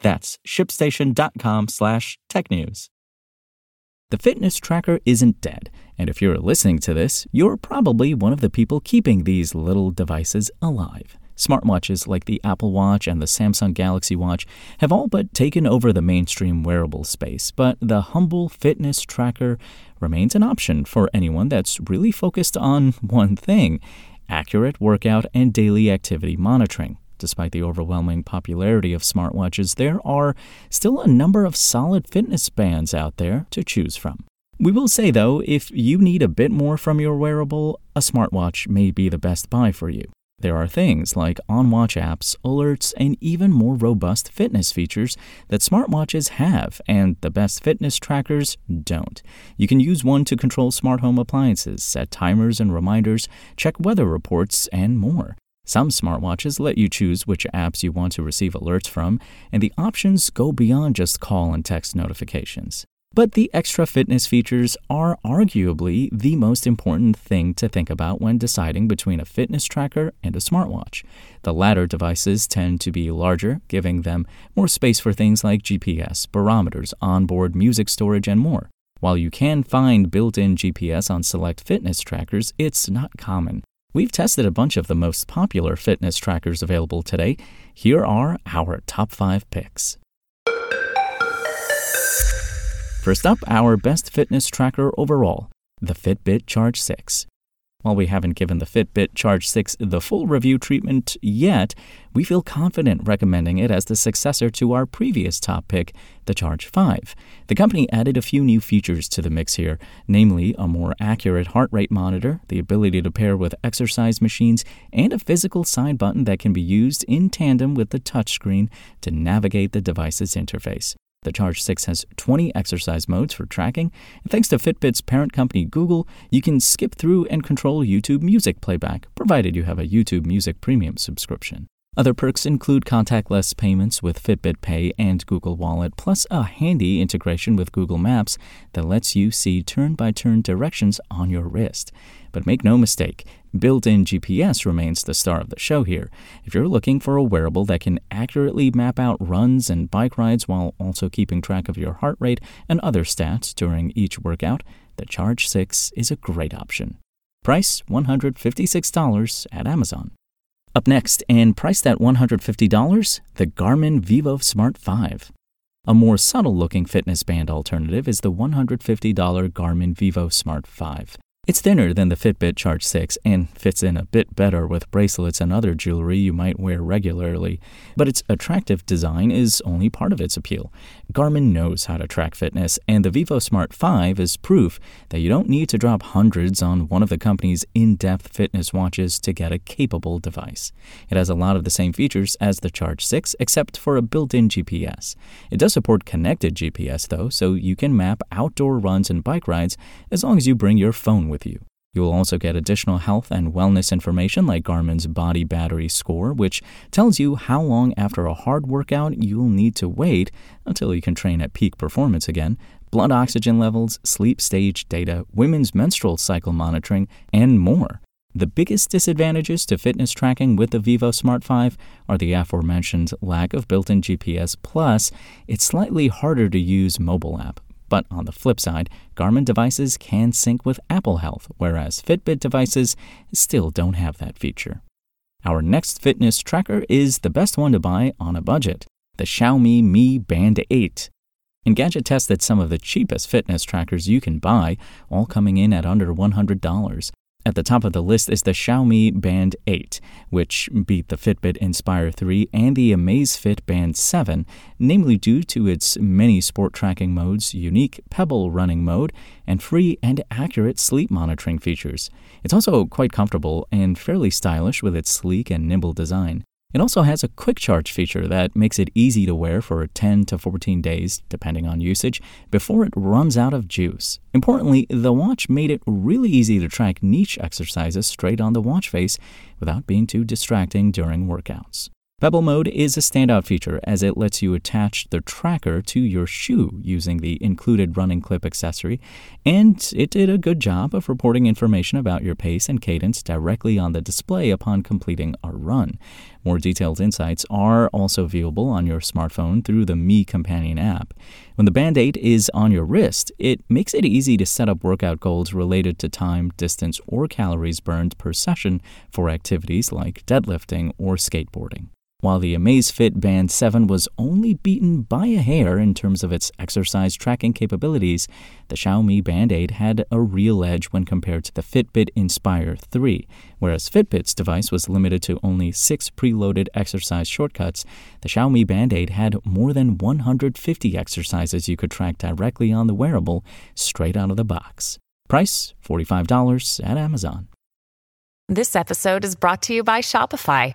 That's shipstation.com slash technews. The fitness tracker isn't dead, and if you're listening to this, you're probably one of the people keeping these little devices alive. Smartwatches like the Apple Watch and the Samsung Galaxy Watch have all but taken over the mainstream wearable space, but the humble fitness tracker remains an option for anyone that's really focused on one thing accurate workout and daily activity monitoring. Despite the overwhelming popularity of smartwatches, there are still a number of solid fitness bands out there to choose from. We will say, though, if you need a bit more from your wearable, a smartwatch may be the best buy for you. There are things like on watch apps, alerts, and even more robust fitness features that smartwatches have, and the best fitness trackers don't. You can use one to control smart home appliances, set timers and reminders, check weather reports, and more. Some smartwatches let you choose which apps you want to receive alerts from, and the options go beyond just call and text notifications. But the extra fitness features are arguably the most important thing to think about when deciding between a fitness tracker and a smartwatch. The latter devices tend to be larger, giving them more space for things like GPS, barometers, onboard music storage, and more. While you can find built in GPS on select fitness trackers, it's not common. We've tested a bunch of the most popular fitness trackers available today. Here are our top five picks. First up, our best fitness tracker overall, the Fitbit Charge 6. While we haven't given the Fitbit Charge 6 the full review treatment yet, we feel confident recommending it as the successor to our previous top pick, the Charge 5. The company added a few new features to the mix here, namely a more accurate heart rate monitor, the ability to pair with exercise machines, and a physical side button that can be used in tandem with the touchscreen to navigate the device's interface. The Charge 6 has 20 exercise modes for tracking, and thanks to Fitbit's parent company Google, you can skip through and control YouTube music playback, provided you have a YouTube Music Premium subscription. Other perks include contactless payments with Fitbit Pay and Google Wallet, plus a handy integration with Google Maps that lets you see turn by turn directions on your wrist. But make no mistake, built in GPS remains the star of the show here. If you're looking for a wearable that can accurately map out runs and bike rides while also keeping track of your heart rate and other stats during each workout, the Charge 6 is a great option. Price $156 at Amazon. Up next, and priced at $150, the Garmin Vivosmart 5. A more subtle looking fitness band alternative is the $150 Garmin Vivosmart 5. It's thinner than the Fitbit Charge 6 and fits in a bit better with bracelets and other jewelry you might wear regularly, but its attractive design is only part of its appeal. Garmin knows how to track fitness, and the Vivosmart 5 is proof that you don't need to drop hundreds on one of the company's in depth fitness watches to get a capable device. It has a lot of the same features as the Charge 6, except for a built in GPS. It does support connected GPS, though, so you can map outdoor runs and bike rides as long as you bring your phone with you. You will also get additional health and wellness information like Garmin's body battery score, which tells you how long after a hard workout you'll need to wait until you can train at peak performance again, blood oxygen levels, sleep stage data, women's menstrual cycle monitoring, and more. The biggest disadvantages to fitness tracking with the Vivosmart 5 are the aforementioned lack of built in GPS, plus, it's slightly harder to use mobile app. But on the flip side, Garmin devices can sync with Apple Health, whereas Fitbit devices still don't have that feature. Our next fitness tracker is the best one to buy on a budget the Xiaomi Mi Band 8. Engadget tested some of the cheapest fitness trackers you can buy, all coming in at under $100. At the top of the list is the Xiaomi Band 8, which beat the Fitbit Inspire 3 and the Amazfit Band 7, namely due to its many sport tracking modes, unique Pebble running mode, and free and accurate sleep monitoring features. It's also quite comfortable and fairly stylish with its sleek and nimble design. It also has a quick charge feature that makes it easy to wear for 10 to 14 days, depending on usage, before it runs out of juice. Importantly, the watch made it really easy to track niche exercises straight on the watch face without being too distracting during workouts. Pebble Mode is a standout feature as it lets you attach the tracker to your shoe using the included running clip accessory, and it did a good job of reporting information about your pace and cadence directly on the display upon completing a run. More detailed insights are also viewable on your smartphone through the Mi Companion app. When the Band 8 is on your wrist, it makes it easy to set up workout goals related to time, distance, or calories burned per session for activities like deadlifting or skateboarding. While the Amazfit Band 7 was only beaten by a hair in terms of its exercise tracking capabilities, the Xiaomi Band 8 had a real edge when compared to the Fitbit Inspire 3. Whereas Fitbit's device was limited to only six preloaded exercise shortcuts, the Xiaomi Band 8 had more than 150 exercises you could track directly on the wearable straight out of the box. Price $45 at Amazon. This episode is brought to you by Shopify.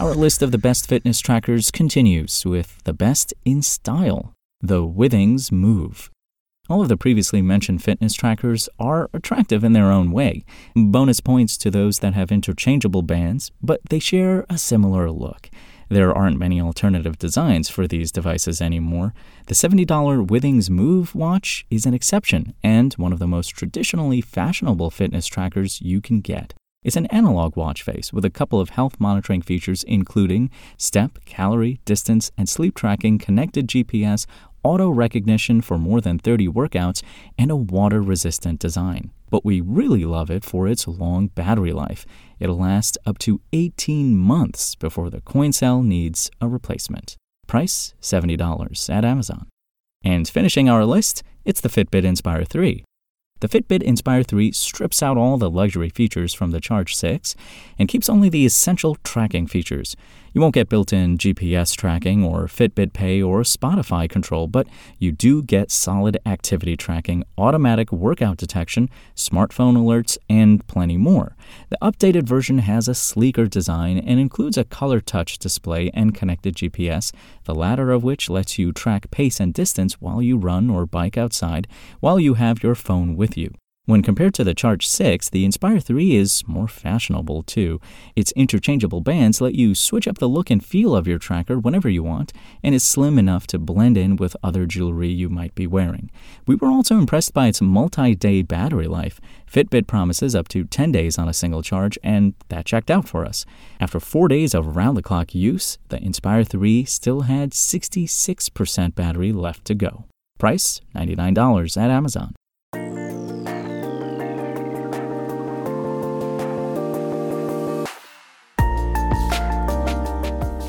Our list of the best fitness trackers continues with the best in style, the Withings Move. All of the previously mentioned fitness trackers are attractive in their own way. Bonus points to those that have interchangeable bands, but they share a similar look. There aren't many alternative designs for these devices anymore. The $70 Withings Move watch is an exception and one of the most traditionally fashionable fitness trackers you can get. It's an analog watch face with a couple of health monitoring features, including step, calorie, distance, and sleep tracking, connected GPS, auto recognition for more than 30 workouts, and a water resistant design. But we really love it for its long battery life. It'll last up to 18 months before the coin cell needs a replacement. Price $70 at Amazon. And finishing our list, it's the Fitbit Inspire 3. The Fitbit Inspire 3 strips out all the luxury features from the Charge 6 and keeps only the essential tracking features. You won't get built in GPS tracking or Fitbit Pay or Spotify control, but you do get solid activity tracking, automatic workout detection, smartphone alerts, and plenty more. The updated version has a sleeker design and includes a color touch display and connected GPS, the latter of which lets you track pace and distance while you run or bike outside while you have your phone with you. When compared to the Charge 6, the Inspire 3 is more fashionable too. Its interchangeable bands let you switch up the look and feel of your tracker whenever you want, and is slim enough to blend in with other jewelry you might be wearing. We were also impressed by its multi day battery life. Fitbit promises up to 10 days on a single charge, and that checked out for us. After four days of round the clock use, the Inspire 3 still had 66% battery left to go. Price $99 at Amazon.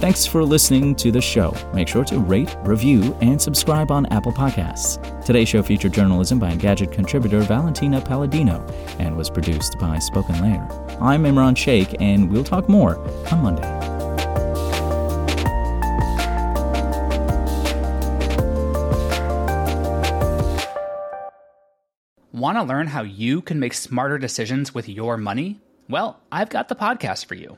Thanks for listening to the show. Make sure to rate, review, and subscribe on Apple Podcasts. Today's show featured journalism by Engadget contributor Valentina Palladino and was produced by SpokenLayer. I'm Imran Sheikh, and we'll talk more on Monday. Want to learn how you can make smarter decisions with your money? Well, I've got the podcast for you.